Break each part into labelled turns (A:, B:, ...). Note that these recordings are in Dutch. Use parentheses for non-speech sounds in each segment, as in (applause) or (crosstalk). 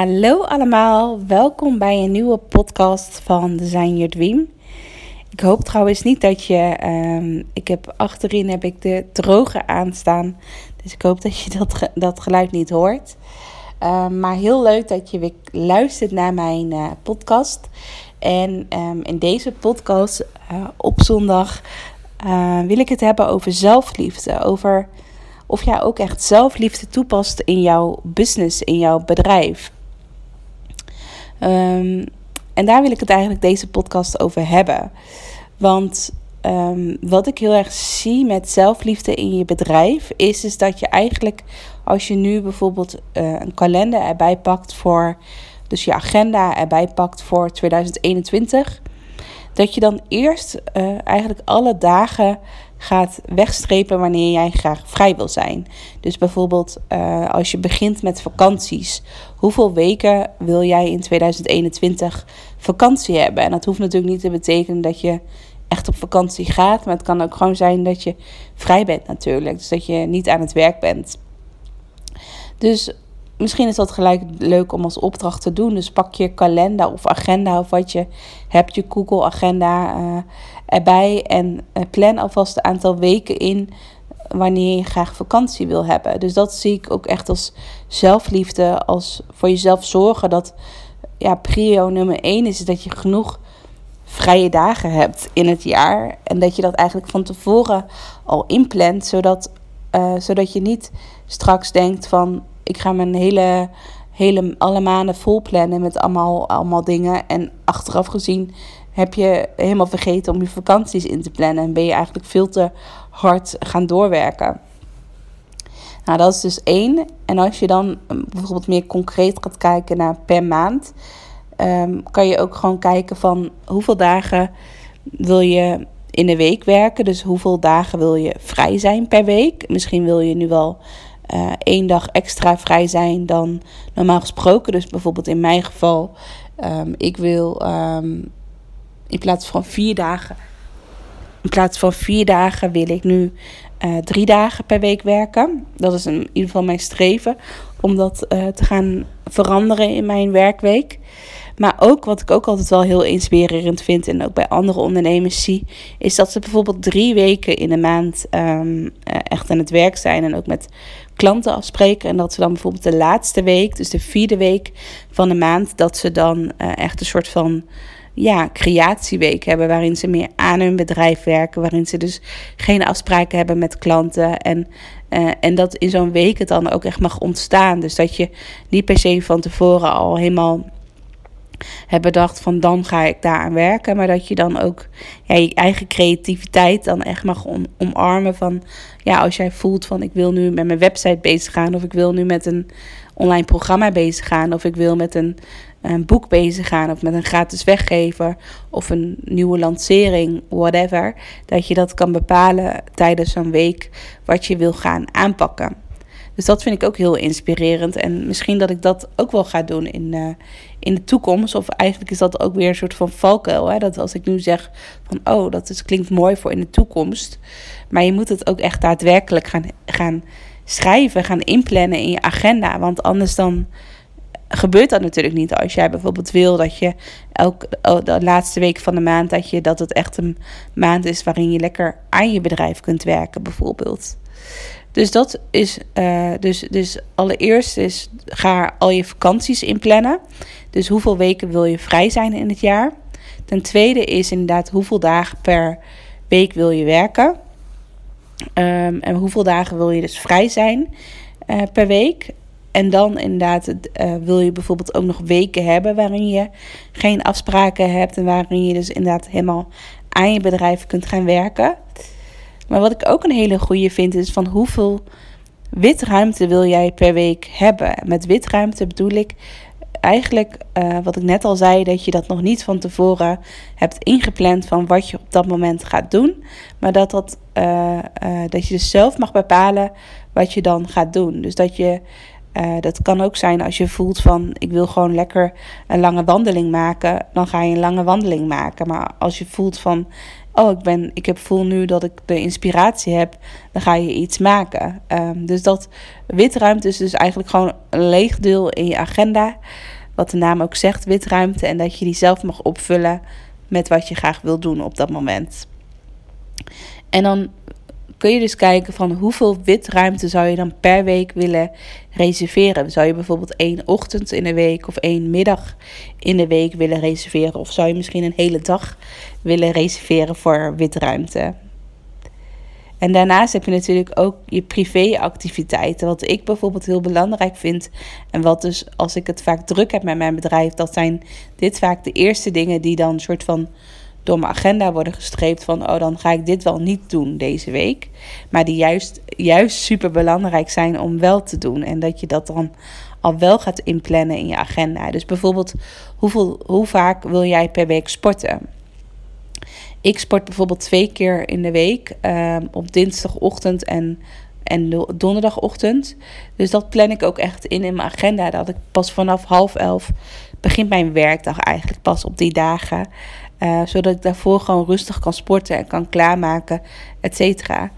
A: Hallo allemaal, welkom bij een nieuwe podcast van Design Your Dream. Ik hoop trouwens niet dat je. ehm, ik heb achterin heb ik de droger aanstaan. Dus ik hoop dat je dat, dat geluid niet hoort. Ehm, maar heel leuk dat je weer luistert naar mijn eh, podcast. En ehm, in deze podcast eh, op zondag eh, wil ik het hebben over zelfliefde. Over of jij ook echt zelfliefde toepast in jouw business, in jouw bedrijf. Ehm, en daar wil ik het eigenlijk deze podcast over hebben. Want ehm, wat ik heel erg zie met zelfliefde in je bedrijf, is, is dat je eigenlijk, als je nu bijvoorbeeld eh, een kalender erbij pakt voor, dus je agenda erbij pakt voor 2021, dat je dan eerst eh, eigenlijk alle dagen gaat wegstrepen wanneer jij graag vrij wil zijn. Dus bijvoorbeeld eh, als je begint met vakanties. Hoeveel weken wil jij in 2021 vakantie hebben? En dat hoeft natuurlijk niet te betekenen dat je echt op vakantie gaat. Maar het kan ook gewoon zijn dat je vrij bent natuurlijk. Dus dat je niet aan het werk bent. Dus misschien is dat gelijk leuk om als opdracht te doen. Dus pak je kalender of agenda of wat je hebt, je Google agenda eh, erbij. En eh, plan alvast een aantal weken in wanneer je graag vakantie wil hebben. Dus dat zie ik ook echt als zelfliefde, als voor jezelf zorgen dat ja, prio nummer één is, dat je genoeg vrije dagen hebt in het jaar. En dat je dat eigenlijk van tevoren al inplant, zodat, eh, zodat je niet straks denkt van ik ga mijn hele, hele alle maanden vol plannen met allemaal, allemaal dingen. En achteraf gezien heb je helemaal vergeten om je vakanties in te plannen. En ben je eigenlijk veel te hard gaan doorwerken. Nou, dat is dus één. En als je dan um, bijvoorbeeld meer concreet gaat kijken naar per maand, um, kan je ook gewoon kijken van hoeveel dagen wil je in de week werken. Dus hoeveel dagen wil je vrij zijn per week. Misschien wil je nu wel uh, één dag extra vrij zijn dan normaal gesproken. Dus bijvoorbeeld in mijn geval, um, ik wil in plaats van vier dagen, in plaats van vier dagen wil ik nu uh, drie dagen per week werken. Dat is in ieder geval mijn streven om dat uh, te gaan veranderen in mijn werkweek. Maar ook wat ik ook altijd wel heel inspirerend vind en ook bij andere ondernemers zie, is dat ze bijvoorbeeld drie weken in de maand um, echt aan het werk zijn en ook met klanten afspreken. En dat ze dan bijvoorbeeld de laatste week, dus de vierde week van de maand, dat ze dan echt een soort van ja, creatieweek hebben. Waarin ze meer aan hun bedrijf werken. Waarin ze dus geen afspraken hebben met klanten. En, uh, en dat in zo'n week het dan ook echt mag ontstaan. Dus dat je niet per se van tevoren al helemaal hebt bedacht van dan ga ik daar aan werken. Maar dat je dan ook ja, je eigen creativiteit dan echt mag om, omarmen. Van ja, als jij voelt van ik wil nu met mijn website bezig gaan. Of ik wil nu met een online programma bezig gaan. Of ik wil met een, een boek bezig gaan. Of met een gratis weggever. Of een nieuwe lancering, whatever. Dat je dat kan bepalen tijdens zo'n week wat je wil gaan aanpakken. Dus dat vind ik ook heel inspirerend. En misschien dat ik dat ook wel ga doen in, uh, in de toekomst. Of eigenlijk is dat ook weer een soort van valkuil. Hè? Dat als ik nu zeg van oh, dat is, klinkt mooi voor in de toekomst. Maar je moet het ook echt daadwerkelijk gaan, gaan schrijven, gaan inplannen in je agenda. Want anders dan gebeurt dat natuurlijk niet. Als jij bijvoorbeeld wil dat je elke de laatste week van de maand dat je dat het echt een maand is waarin je lekker aan je bedrijf kunt werken, bijvoorbeeld. Dus dat is, uh, dus, dus allereerst is, ga al je vakanties inplannen. Dus hoeveel weken wil je vrij zijn in het jaar? Ten tweede is inderdaad hoeveel dagen per week wil je werken? Um, en hoeveel dagen wil je dus vrij zijn uh, per week? En dan inderdaad uh, wil je bijvoorbeeld ook nog weken hebben waarin je geen afspraken hebt en waarin je dus inderdaad helemaal aan je bedrijf kunt gaan werken. Maar wat ik ook een hele goede vind is van hoeveel witruimte wil jij per week hebben? Met witruimte bedoel ik eigenlijk, uh, wat ik net al zei, dat je dat nog niet van tevoren hebt ingepland van wat je op dat moment gaat doen. Maar dat, dat, uh, dat je dus zelf mag bepalen wat je dan gaat doen. Dus dat je. Dat kan ook zijn als je voelt van ik wil gewoon lekker een lange wandeling maken, dan ga je een lange wandeling maken. Maar als je voelt van oh, ik, ben, ik heb voel nu dat ik de inspiratie heb, dan ga je iets maken. Um, dus dat witruimte is dus eigenlijk gewoon een leeg deel in je agenda. Wat de naam ook zegt, witruimte. En dat je die zelf mag opvullen met wat je graag wil doen op dat moment. En dan kun je dus kijken van hoeveel witruimte zou je dan per week willen reserveren. Zou je bijvoorbeeld één ochtend in de week of één middag in de week willen reserveren? Of zou je misschien een hele dag willen reserveren voor witruimte? En daarnaast heb je natuurlijk ook je privéactiviteiten. Wat ik bijvoorbeeld heel belangrijk vind. En wat dus als ik het vaak druk heb met mijn bedrijf, dat zijn dit vaak de eerste dingen die dan een soort van door mijn agenda worden gestreept van, oh dan ga ik dit wel niet doen deze week. Maar die juist, juist super belangrijk zijn om wel te doen. En dat je dat dan al wel gaat inplannen in je agenda. Dus bijvoorbeeld, hoeveel, hoe vaak wil jij per week sporten? Ik sport bijvoorbeeld twee keer in de week um, op dinsdagochtend en, en donderdagochtend. Dus dat plan ik ook echt in in mijn agenda. Dat ik pas vanaf half elf begint mijn werkdag eigenlijk pas op die dagen. Uh, zodat ik daarvoor gewoon rustig kan sporten en kan klaarmaken, et cetera.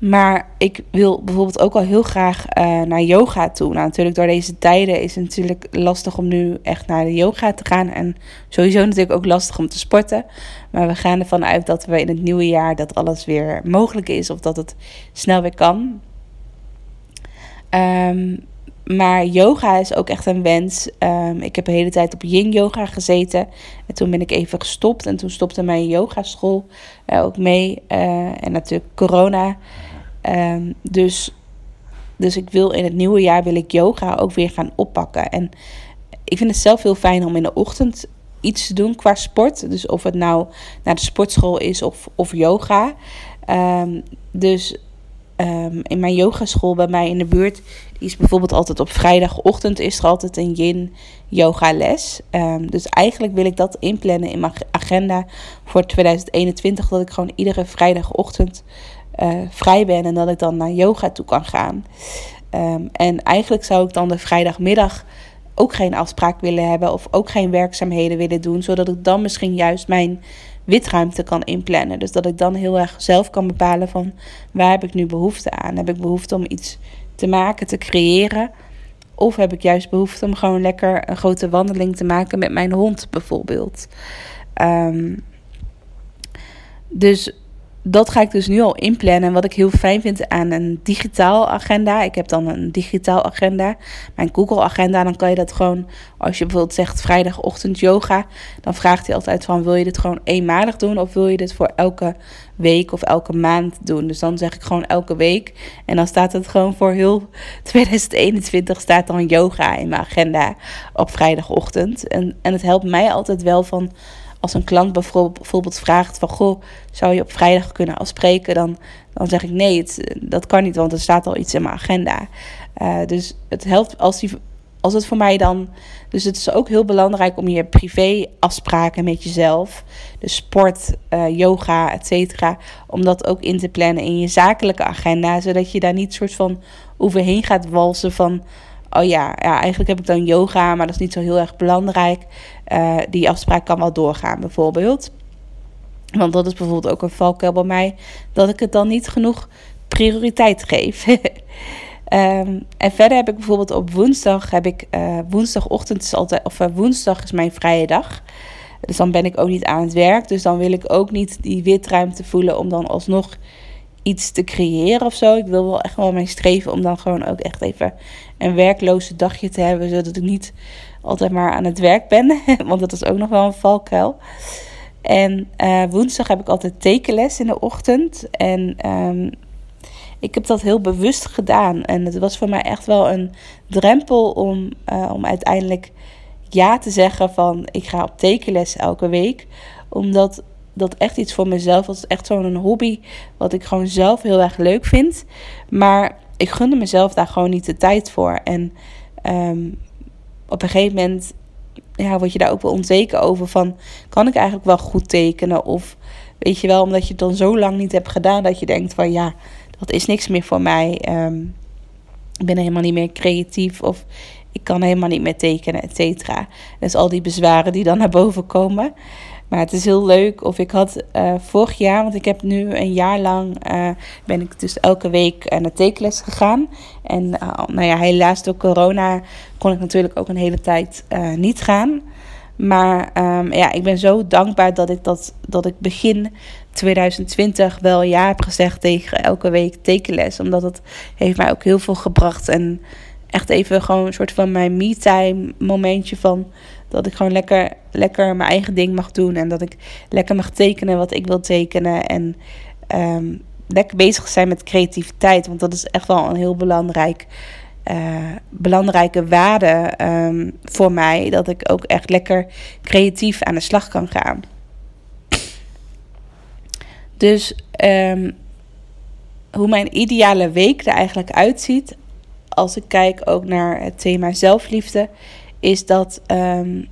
A: Maar ik wil bijvoorbeeld ook al heel graag uh, naar yoga toe. Nou, natuurlijk door deze tijden is het natuurlijk lastig om nu echt naar de yoga te gaan. En sowieso natuurlijk ook lastig om te sporten. Maar we gaan ervan uit dat we in het nieuwe jaar dat alles weer mogelijk is. Of dat het snel weer kan. Um, maar yoga is ook echt een wens. Um, ik heb de hele tijd op yin yoga gezeten. En toen ben ik even gestopt. En toen stopte mijn yogaschool uh, ook mee. Uh, en natuurlijk corona. Um, dus, dus ik wil in het nieuwe jaar wil ik yoga ook weer gaan oppakken. En ik vind het zelf heel fijn om in de ochtend iets te doen qua sport. Dus of het nou naar de sportschool is of, of yoga. Um, dus um, in mijn yogaschool bij mij in de buurt is bijvoorbeeld altijd op vrijdagochtend is er altijd een yin yoga les. Um, dus eigenlijk wil ik dat inplannen in mijn agenda voor 2021. Dat ik gewoon iedere vrijdagochtend uh, vrij ben en dat ik dan naar yoga toe kan gaan. Um, en eigenlijk zou ik dan de vrijdagmiddag ook geen afspraak willen hebben of ook geen werkzaamheden willen doen, zodat ik dan misschien juist mijn witruimte kan inplannen. Dus dat ik dan heel erg zelf kan bepalen van waar heb ik nu behoefte aan? Heb ik behoefte om iets te maken, te creëren? Of heb ik juist behoefte om gewoon lekker een grote wandeling te maken met mijn hond bijvoorbeeld? Um, dus dat ga ik dus nu al inplannen. En wat ik heel fijn vind aan een digitaal agenda. Ik heb dan een digitaal agenda. Mijn Google agenda. Dan kan je dat gewoon. Als je bijvoorbeeld zegt vrijdagochtend yoga. Dan vraagt hij altijd van wil je dit gewoon eenmalig doen. Of wil je dit voor elke week of elke maand doen. Dus dan zeg ik gewoon elke week. En dan staat het gewoon voor heel (laughs) 2021 staat dan yoga in mijn agenda op vrijdagochtend. En, en het helpt mij altijd wel van als een klant bijvoorbeeld vraagt van goh, zou je op vrijdag kunnen afspreken? Dan, dan zeg ik nee, het, dat kan niet, want er staat al iets in mijn agenda. Uh, dus het helpt als, die, als het voor mij dan. Dus het is ook heel belangrijk om je privé afspraken met jezelf, dus sport, uh, yoga, et cetera, om dat ook in te plannen in je zakelijke agenda, zodat je daar niet soort van overheen gaat walsen van oh ja, ja, eigenlijk heb ik dan yoga, maar dat is niet zo heel erg belangrijk. Uh, die afspraak kan wel doorgaan, bijvoorbeeld. Want dat is bijvoorbeeld ook een valkuil bij mij, dat ik het dan niet genoeg prioriteit geef. um, (laughs) en verder heb ik bijvoorbeeld op woensdag, heb ik uh, woensdagochtend is altijd, of uh, woensdag is mijn vrije dag. Dus dan ben ik ook niet aan het werk. Dus dan wil ik ook niet die witruimte voelen om dan alsnog iets te creëren of zo. Ik wil wel echt wel mijn streven om dan gewoon ook echt even een werkloze dagje te hebben. Zodat ik niet altijd maar aan het werk ben. (laughs) Want dat is ook nog wel een valkuil. En uh, woensdag heb ik altijd tekenles in de ochtend. En um, ik heb dat heel bewust gedaan. En het was voor mij echt wel een drempel om, uh, om uiteindelijk ja te zeggen van ik ga op tekenles elke week. Omdat dat echt iets voor mezelf. Is echt zo'n hobby wat ik gewoon zelf heel erg leuk vind. Maar ik gunde mezelf daar gewoon niet de tijd voor. En ehm, op een gegeven moment ja, word je daar ook wel onzeker over van... kan ik eigenlijk wel goed tekenen? Of weet je wel, omdat je het dan zo lang niet hebt gedaan... dat je denkt van ja, dat is niks meer voor mij. Ehm, ik ben helemaal niet meer creatief of ik kan helemaal niet meer tekenen, et cetera. Dus al die bezwaren die dan naar boven komen... Maar het is heel leuk. Of ik had uh, vorig jaar, want ik heb nu een jaar lang, uh, ben ik dus elke week naar tekenles gegaan. En uh, nou ja, helaas door corona kon ik natuurlijk ook een hele tijd niet gaan. Maar um, ja, ik ben zo dankbaar dat ik, dat, dat ik begin 2020 wel ja heb gezegd tegen elke week tekenles. Omdat het heeft mij ook heel veel gebracht. En echt even gewoon een soort van mijn me-time momentje van dat ik gewoon lekker, lekker mijn eigen ding mag doen. En dat ik lekker mag tekenen wat ik wil tekenen. En um, lekker bezig zijn met creativiteit. Want dat is echt wel een heel belangrijk, uh, belangrijke waarde um, voor mij. Dat ik ook echt lekker creatief aan de slag kan gaan. Dus um, hoe mijn ideale week er eigenlijk uitziet. Als ik kijk ook naar het thema zelfliefde is dat um,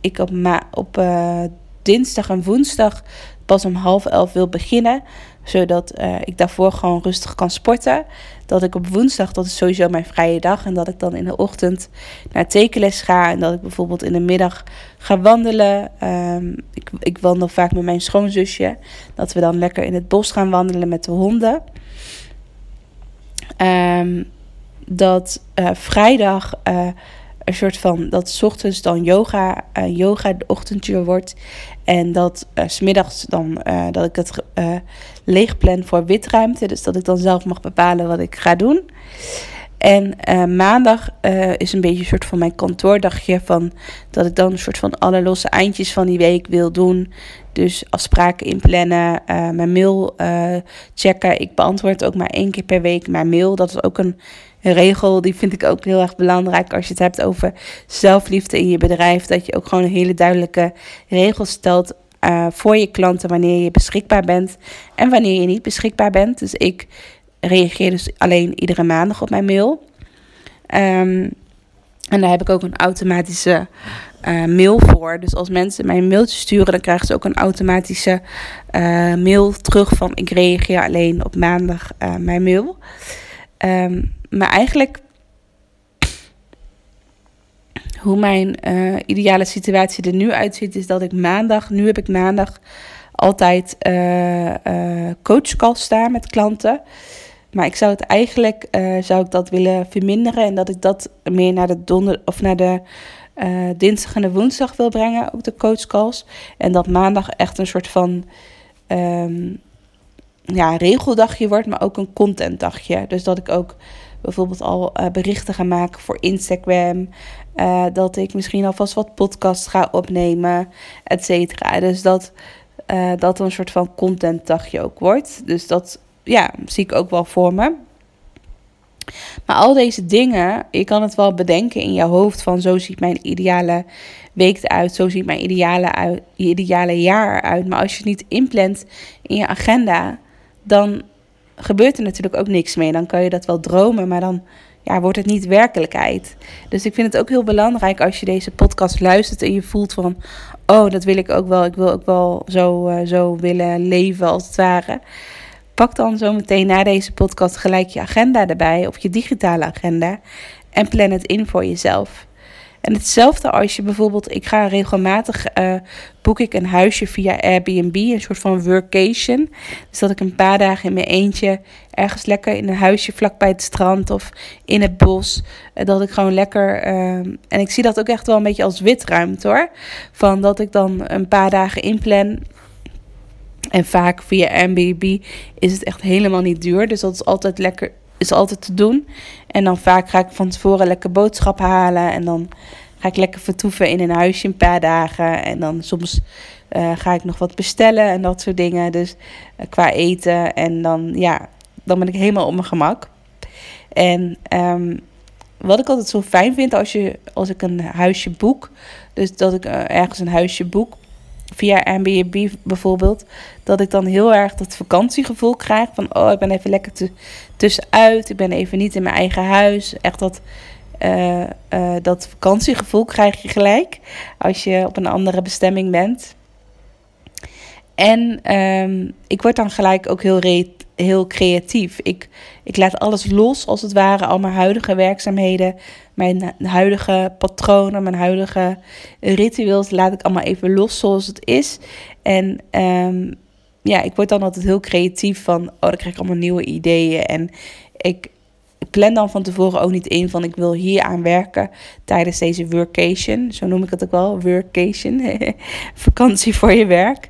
A: ik op, ma op uh, dinsdag en woensdag pas om half elf wil beginnen. Zodat uh, ik daarvoor gewoon rustig kan sporten. Dat ik op woensdag, dat is sowieso mijn vrije dag. En dat ik dan in de ochtend naar tekenles ga. En dat ik bijvoorbeeld in de middag ga wandelen. Um, ik, ik wandel vaak met mijn schoonzusje. Dat we dan lekker in het bos gaan wandelen met de honden. Um, dat uh, vrijdag een soort van dat ochtends dan yoga, uh, yoga de ochtendje wordt. En dat uh, s middags dan uh, dat ik het leeg plan voor witruimte. Dus dat ik dan zelf mag bepalen wat ik ga doen. En maandag is een beetje een soort van mijn kantoordagje. Van dat ik dan een soort van alle losse eindjes van die week wil doen. Dus afspraken inplannen, mijn mail checken. Ik beantwoord ook maar één keer per week mijn mail. Dat is ook een een regel, die vind ik ook heel erg belangrijk als je het hebt over zelfliefde in je bedrijf. Dat je ook gewoon een hele duidelijke regel stelt uh, voor je klanten wanneer je beschikbaar bent en wanneer je niet beschikbaar bent. Dus ik reageer dus alleen iedere maandag op mijn mail. Um, en daar heb ik ook een automatische uh, mail voor. Dus als mensen mij een mailtje sturen, dan krijgen ze ook een automatische uh, mail terug van ik reageer alleen op maandag mijn mail. Um, maar eigenlijk hoe mijn uh, ideale situatie er nu uitziet, is dat ik maandag, nu heb ik maandag altijd uh, uh, staan met klanten. Maar ik zou het eigenlijk zou ik dat willen verminderen en dat ik dat meer naar de donder of naar de dinsdag en de woensdag wil brengen, ook de coachcalls. En dat maandag echt een soort van um, ja, regeldagje wordt, maar ook een contentdagje. Dus dat ik ook bijvoorbeeld al uh, berichten gaan maken voor Instagram. Uh, dat ik misschien alvast wat podcasts ga opnemen, et cetera. Dus dat uh, dat een soort van contentdagje ook wordt. Dus dat ja, zie ik ook wel voor me. Maar al deze dingen, je kan het wel bedenken in je hoofd van zo ziet mijn ideale week eruit, zo ziet mijn ideale, ideale jaar eruit. Maar als je het niet inplant in je agenda, dan gebeurt er natuurlijk ook niks mee. Dan kan je dat wel dromen, maar dan ja, wordt het niet werkelijkheid. Dus ik vind het ook heel belangrijk als je deze podcast luistert en je voelt van, oh, dat wil ik ook wel. Ik wil ook wel zo, uh, zo willen leven als het ware. Pak dan zo meteen na deze podcast gelijk je agenda erbij, of je digitale agenda, en plan het in voor jezelf. En hetzelfde als je bijvoorbeeld, ik ga regelmatig uh, boek ik een huisje via Airbnb, een soort van workation. Dus dat ik een paar dagen in mijn eentje ergens lekker in een huisje vlakbij het strand of in het bos. Uh, dat ik gewoon lekker. Uh, en ik zie dat ook echt wel een beetje als witruimte hoor. Van dat ik dan een paar dagen inplan. En vaak via Airbnb is het echt helemaal niet duur. Dus dat is altijd lekker is altijd te doen. En dan vaak ga ik van tevoren lekker boodschap halen. En dan ga ik lekker vertoeven in een huisje een paar dagen. En dan soms uh, ga ik nog wat bestellen en dat soort dingen. Dus uh, qua eten. En dan, ja, dan ben ik helemaal op mijn gemak. En um, wat ik altijd zo fijn vind als, je, als ik een huisje boek. Dus dat ik uh, ergens een huisje boek. Via Airbnb bijvoorbeeld, dat ik dan heel erg dat vakantiegevoel krijg. Van, oh, ik ben even lekker tussenuit. Ik ben even niet in mijn eigen huis. Echt dat, uh, uh, dat vakantiegevoel krijg je gelijk als je op een andere bestemming bent. En um, ik word dan gelijk ook heel, heel creatief. Ik, ik laat alles los, als het ware, al mijn huidige werkzaamheden, mijn huidige patronen, mijn huidige ritueels, laat ik allemaal even los zoals het is. En um, ja, ik word dan altijd heel creatief van, oh, dan krijg ik allemaal nieuwe ideeën. En ik plan dan van tevoren ook niet in van ik wil hier aan werken tijdens deze workation. Zo noem ik het ook wel, workation. (laughs) Vakantie voor je werk.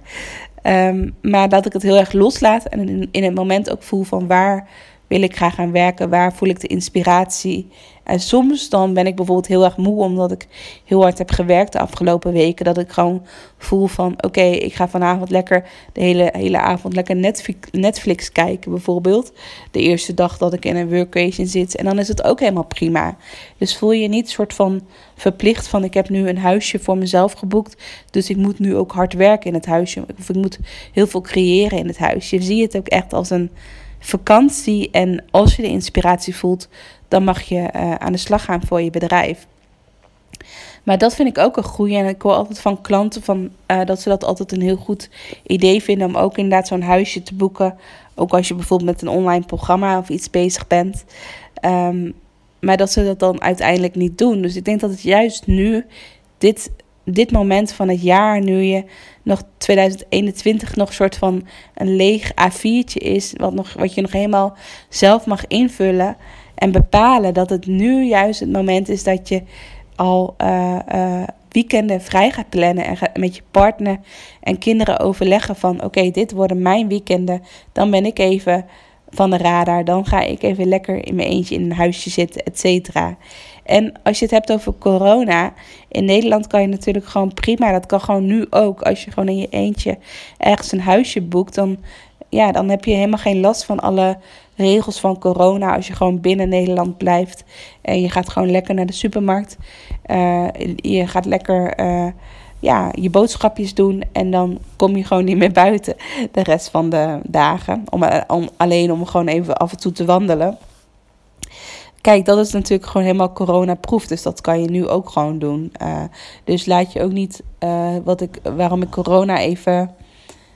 A: Um, maar dat ik het heel erg loslaat en in, in het moment ook voel van waar wil ik graag aan werken, waar voel ik de inspiratie. En soms dan ben ik bijvoorbeeld heel erg moe omdat ik heel hard heb gewerkt de afgelopen weken. Dat ik gewoon voel van oké, ik ga vanavond lekker de hele, hele avond lekker Netflix, kijken bijvoorbeeld. De eerste dag dat ik in een workation zit. En dan is het ook helemaal prima. Dus voel je niet soort van verplicht van ik heb nu een huisje voor mezelf geboekt. Dus ik moet nu ook hard werken in het huisje. Of ik moet heel veel creëren in het huisje. Zie het ook echt als een vakantie. En als je de inspiratie voelt, dan mag je uh, aan de slag gaan voor je bedrijf. Maar dat vind ik ook een goede. En ik hoor altijd van klanten van, uh, dat ze dat altijd een heel goed idee vinden om ook inderdaad zo'n huisje te boeken. Ook als je bijvoorbeeld met een online programma of iets bezig bent. Um, maar dat ze dat dan uiteindelijk niet doen. Dus ik denk dat het juist nu, dit, dit moment van het jaar, nu je nog 2021 nog een soort van een leeg A4'tje is, wat, nog, wat je nog helemaal zelf mag invullen en bepalen dat het nu juist het moment is dat je al uh, uh, weekenden vrij gaat plannen en met je partner en kinderen overleggen van oké, dit worden mijn weekenden, dan ben ik even van de radar, dan ga ik even lekker in mijn eentje in een huisje zitten, et cetera. En als je het hebt over corona, in Nederland kan je natuurlijk gewoon prima, dat kan gewoon nu ook. Als je gewoon in je eentje ergens een huisje boekt, dan, ja, dan heb je helemaal geen last van alle regels van corona. Als je gewoon binnen Nederland blijft en je gaat gewoon lekker naar de supermarkt. Uh, je gaat lekker uh, ja, je boodschapjes doen en dan kom je gewoon niet meer buiten de rest van de dagen. Om, om, alleen om gewoon even af en toe te wandelen. Kijk, dat is natuurlijk gewoon helemaal corona-proof. Dus dat kan je nu ook gewoon doen. Uh, dus laat je ook niet, uh, wat ik, waarom ik corona even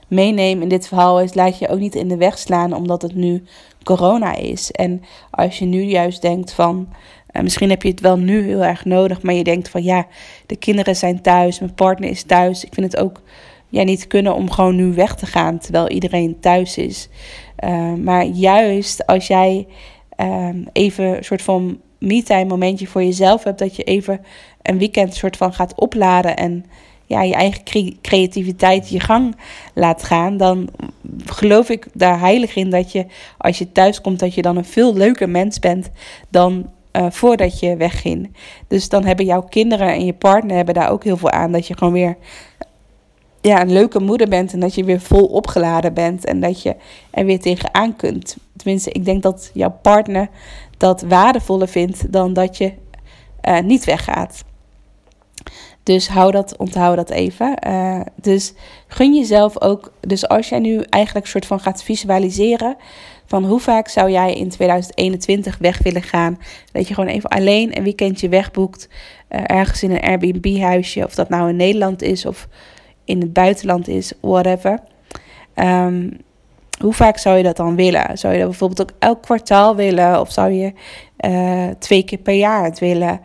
A: meeneem in dit verhaal, is laat je ook niet in de weg slaan omdat het nu corona is. En als je nu juist denkt van, uh, misschien heb je het wel nu heel erg nodig, maar je denkt van ja, de kinderen zijn thuis, mijn partner is thuis. Ik vind het ook ja, niet kunnen om gewoon nu weg te gaan terwijl iedereen thuis is. maar juist als jij um, even een soort van me-time momentje voor jezelf hebt. Dat je even een weekend soort van gaat opladen en ja, je eigen creativiteit je gang laat gaan. Dan geloof ik daar heilig in dat je als je thuis komt, dat je dan een veel leuker mens bent dan uh, voordat je wegging. Dus dan hebben jouw kinderen en je partner hebben daar ook heel veel aan. Dat je gewoon weer ja, een leuke moeder bent en dat je weer vol opgeladen bent en dat je er weer tegenaan kunt. Tenminste, ik denk dat jouw partner dat waardevoller vindt dan dat je uh, niet weggaat. Dus hou dat, onthoud dat even. Uh, dus gun jezelf ook. Dus als jij nu eigenlijk soort van gaat visualiseren. Van hoe vaak zou jij in 2021 weg willen gaan? Dat je gewoon even alleen een weekendje wegboekt. Uh, ergens in een Airbnb-huisje. Of dat nou in Nederland is of in het buitenland is, whatever. Um, hoe vaak zou je dat dan willen? Zou je dat bijvoorbeeld ook elk kwartaal willen? Of zou je uh, twee keer per jaar het willen?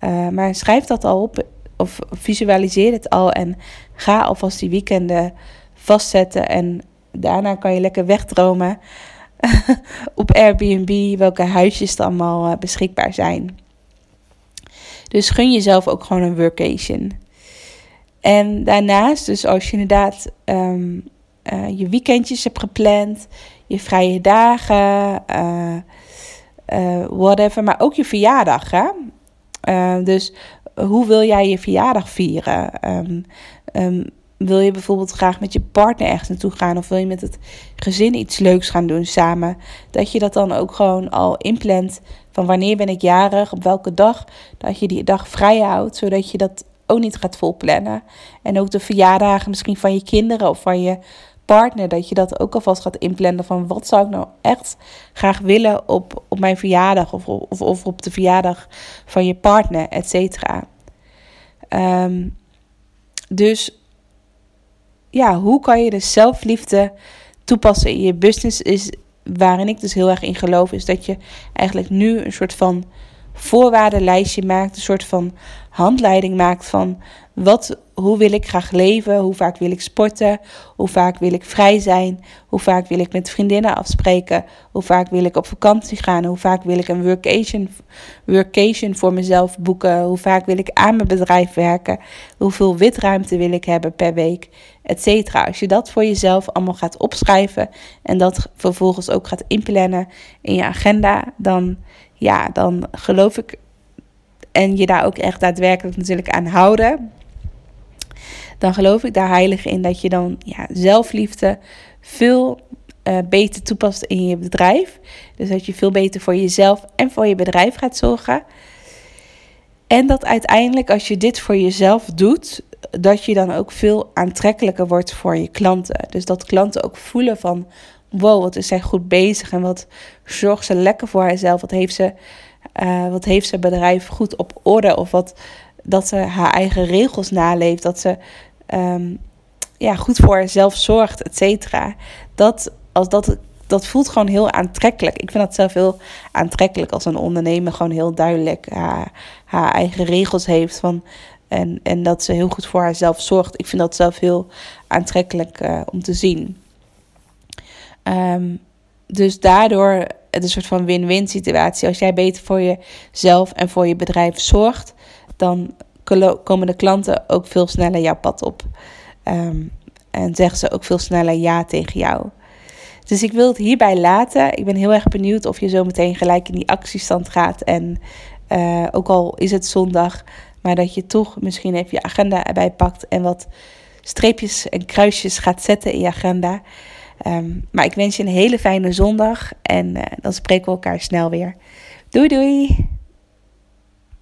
A: Uh, maar schrijf dat al op of visualiseer het al en ga alvast die weekenden vastzetten. En daarna kan je lekker wegdromen (laughs) op Airbnb, welke huisjes er allemaal uh, beschikbaar zijn. Dus gun jezelf ook gewoon een workation. En daarnaast, dus als je inderdaad um, uh, je weekendjes hebt gepland, je vrije dagen, uh, uh, whatever, maar ook je verjaardag. Hè? dus hoe wil jij je verjaardag vieren? Um, um, wil je bijvoorbeeld graag met je partner ergens naartoe gaan of wil je met het gezin iets leuks gaan doen samen? Dat je dat dan ook gewoon al inplant van wanneer ben ik jarig, op welke dag, dat je die dag vrij houdt, zodat je dat ook niet gaat volplannen. En ook de verjaardagen misschien van je kinderen of van je partner, dat je dat ook alvast gaat inplannen van wat zou ik nou echt graag willen op, op mijn verjaardag of, of, of op de verjaardag van je partner, et cetera. Ehm, dus ja, hoe kan je de zelfliefde toepassen in je business is waarin ik dus heel erg in geloof, is dat je eigenlijk nu een soort van voorwaardenlijstje maakt, een soort van handleiding maakt van wat, hoe wil ik graag leven, hoe vaak wil ik sporten, hoe vaak wil ik vrij zijn, hoe vaak wil ik met vriendinnen afspreken, hoe vaak wil ik op vakantie gaan, hoe vaak wil ik een workation, workation voor mezelf boeken, hoe vaak wil ik aan mijn bedrijf werken, hoeveel witruimte wil ik hebben per week, etc. Als je dat voor jezelf allemaal gaat opschrijven en dat vervolgens ook gaat inplannen in je agenda, dan ja, dan geloof ik en je daar ook echt daadwerkelijk natuurlijk aan houden, dan geloof ik daar heilig in dat je dan ja, zelfliefde veel uh, beter toepast in je bedrijf. Dus dat je veel beter voor jezelf en voor je bedrijf gaat zorgen. En dat uiteindelijk als je dit voor jezelf doet, dat je dan ook veel aantrekkelijker wordt voor je klanten. Dus dat klanten ook voelen van wow, wat is zij goed bezig en wat zorgt ze lekker voor haarzelf. Wat heeft ze, uh, wat heeft ze bedrijf goed op orde of wat dat ze haar eigen regels naleeft, dat ze um, ja, goed voor haarzelf zorgt, et cetera. Dat, als dat, dat voelt gewoon heel aantrekkelijk. Ik vind dat zelf heel aantrekkelijk als een ondernemer gewoon heel duidelijk haar, haar eigen regels heeft van, en, en dat ze heel goed voor haarzelf zorgt. Ik vind dat zelf heel aantrekkelijk uh, om te zien. Um, dus daardoor het een soort van win-win situatie. Als jij beter voor jezelf en voor je bedrijf zorgt, dan komen de klanten ook veel sneller jouw pad op. Um, en zeggen ze ook veel sneller ja tegen jou. Dus ik wil het hierbij laten. Ik ben heel erg benieuwd of je zo meteen gelijk in die actiestand gaat. En uh, ook al is het zondag, maar dat je toch misschien even je agenda erbij pakt en wat streepjes en kruisjes gaat zetten in je agenda. Um, maar ik wens je een hele fijne zondag en uh, dan spreken we elkaar snel weer. Doei doei!